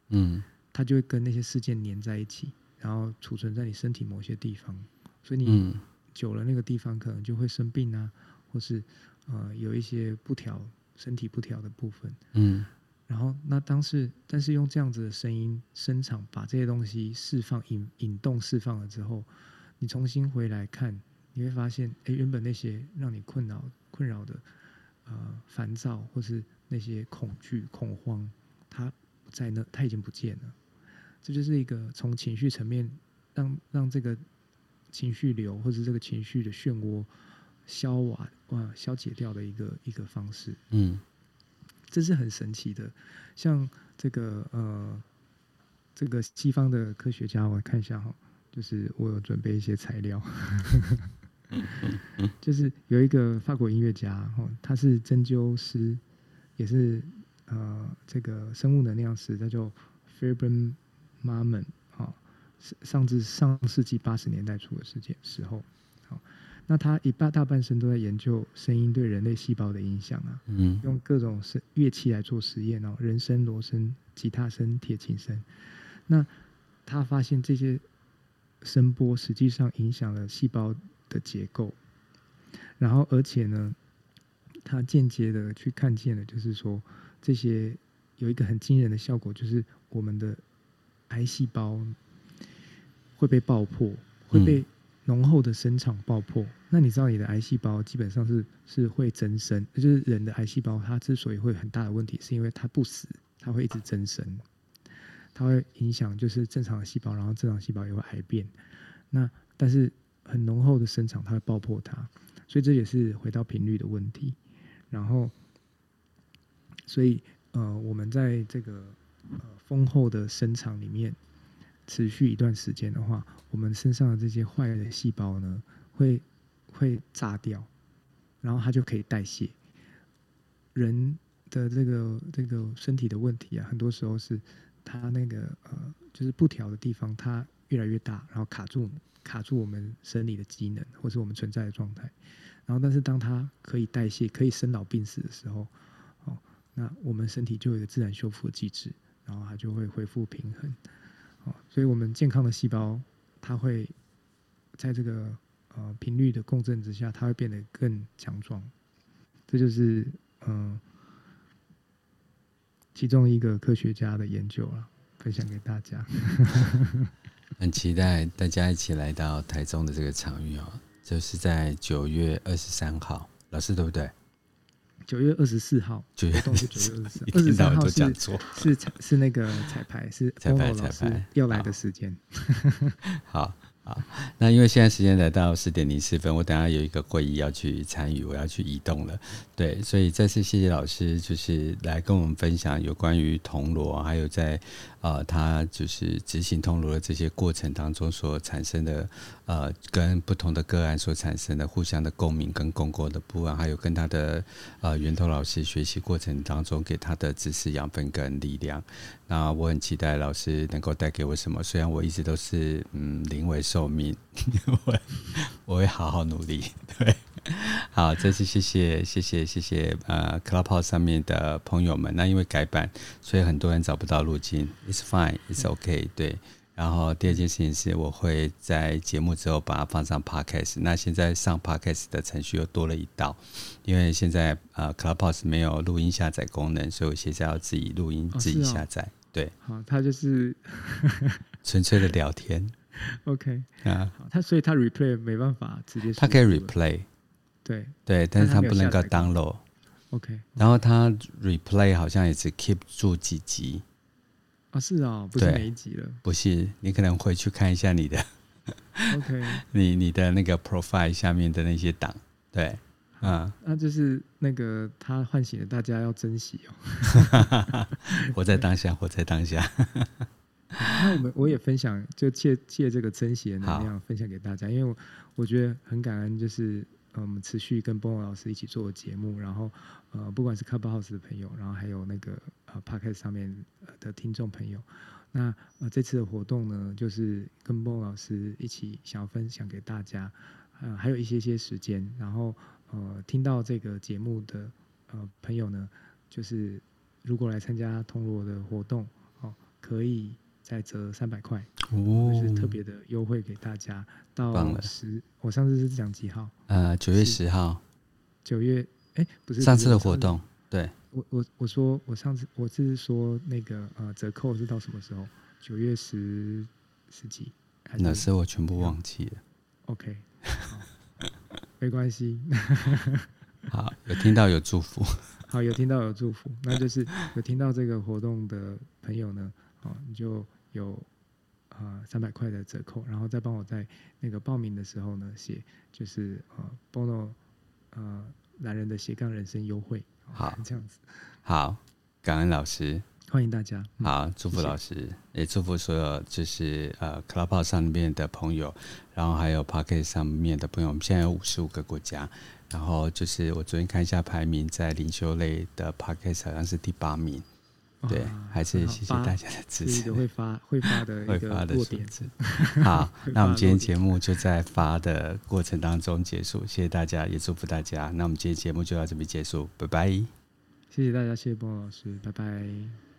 嗯。它就会跟那些事件粘在一起，然后储存在你身体某些地方，所以你久了那个地方可能就会生病啊，或是呃有一些不调、身体不调的部分。嗯，然后那当时，但是用这样子的声音声场把这些东西释放、引引动、释放了之后，你重新回来看，你会发现，哎，原本那些让你困扰、困扰的呃烦躁，或是那些恐惧、恐慌，它不在那，它已经不见了。这就是一个从情绪层面让让这个情绪流或者这个情绪的漩涡消瓦哇消解掉的一个一个方式。嗯，这是很神奇的。像这个呃，这个西方的科学家，我看一下哈，就是我有准备一些材料，就是有一个法国音乐家哈，他是针灸师，也是呃这个生物能量师，他叫 Faber。妈们，好，上至上世纪八十年代初的时间时候，好，那他一半大半生都在研究声音对人类细胞的影响啊，嗯，用各种声乐器来做实验哦，人声、锣声、吉他声、铁琴声，那他发现这些声波实际上影响了细胞的结构，然后而且呢，他间接的去看见了，就是说这些有一个很惊人的效果，就是我们的癌细胞会被爆破，会被浓厚的生长爆破。嗯、那你知道你的癌细胞基本上是是会增生，就是人的癌细胞它之所以会很大的问题，是因为它不死，它会一直增生，它会影响就是正常的细胞，然后正常细胞也会癌变。那但是很浓厚的生长，它会爆破它，所以这也是回到频率的问题。然后，所以呃，我们在这个呃丰厚的生长里面持续一段时间的话，我们身上的这些坏的细胞呢，会会炸掉，然后它就可以代谢。人的这个这个身体的问题啊，很多时候是它那个呃，就是不调的地方，它越来越大，然后卡住。卡住我们生理的机能，或是我们存在的状态。然后，但是当它可以代谢、可以生老病死的时候，哦，那我们身体就有一个自然修复的机制，然后它就会恢复平衡。哦，所以我们健康的细胞，它会在这个呃频率的共振之下，它会变得更强壮。这就是嗯、呃，其中一个科学家的研究了，分享给大家。很期待大家一起来到台中的这个场域哦，就是在九月二十三号，老师对不对？九月二十四号，九月二十四，二十三号是是是那个彩排，是彩排彩排要来的时间。好。好，那因为现在时间来到十点零四分，我等下有一个会议要去参与，我要去移动了。对，所以再次谢谢老师，就是来跟我们分享有关于铜锣，还有在呃他就是执行铜锣的这些过程当中所产生的呃跟不同的个案所产生的互相的共鸣跟共构的部分，还有跟他的呃源头老师学习过程当中给他的知识养分跟力量。那我很期待老师能够带给我什么，虽然我一直都是嗯临危受命，我我会好好努力。对，好，再次谢谢谢谢谢谢呃 Clubhouse 上面的朋友们。那因为改版，所以很多人找不到路径，It's fine, it's okay。对，然后第二件事情是我会在节目之后把它放上 Podcast。那现在上 Podcast 的程序又多了一道，因为现在呃 Clubhouse 没有录音下载功能，所以我现在要自己录音，自己下载。对，好，他就是 纯粹的聊天。OK 啊，他所以他 replay 没办法直接，他可以 replay，对。对，但是他不能够 download。OK，然后他 replay 好像也只 keep 住几集。啊，是啊，不是每一集了，不是，你可能回去看一下你的 OK，你你的那个 profile 下面的那些档，对。啊，那就是那个他唤醒了大家要珍惜哦。活在当下，活在当下。那我们我也分享，就借借这个珍惜的能量分享给大家，因为我我觉得很感恩，就是呃我们持续跟 Bono 老师一起做节目，然后呃不管是 Clubhouse 的朋友，然后还有那个呃 Podcast 上面的听众朋友，那呃这次的活动呢，就是跟 Bono 老师一起想要分享给大家，呃还有一些些时间，然后。呃，听到这个节目的呃朋友呢，就是如果来参加铜锣的活动，哦，可以再折三百块，哦，就是特别的优惠给大家。到十，我上次是讲几号？呃，九月十号。九月，哎，不是上次的活动，对。我我我说我上次我是说那个呃折扣是到什么时候？九月十十几？那时候我全部忘记了。OK。没关系，好，有听到有祝福，好，有听到有祝福，那就是有听到这个活动的朋友呢，哦，你就有啊三百块的折扣，然后再帮我在那个报名的时候呢写，就是呃 Bono 呃男人的斜杠人生优惠，好，这样子，好，感恩老师。欢迎大家，好，祝福老师，谢谢也祝福所有就是呃 Clubhouse 上面的朋友，然后还有 Podcast 上面的朋友。我们现在有五十五个国家，然后就是我昨天看一下排名，在灵修类的 Podcast 好像是第八名。对，还是谢谢大家的支持。会发会发的会发的点子。好，那我们今天节目就在发的过程当中结束，谢谢大家，也祝福大家。那我们今天节目就到这边结束，拜拜。谢谢大家，谢谢波老师，拜拜。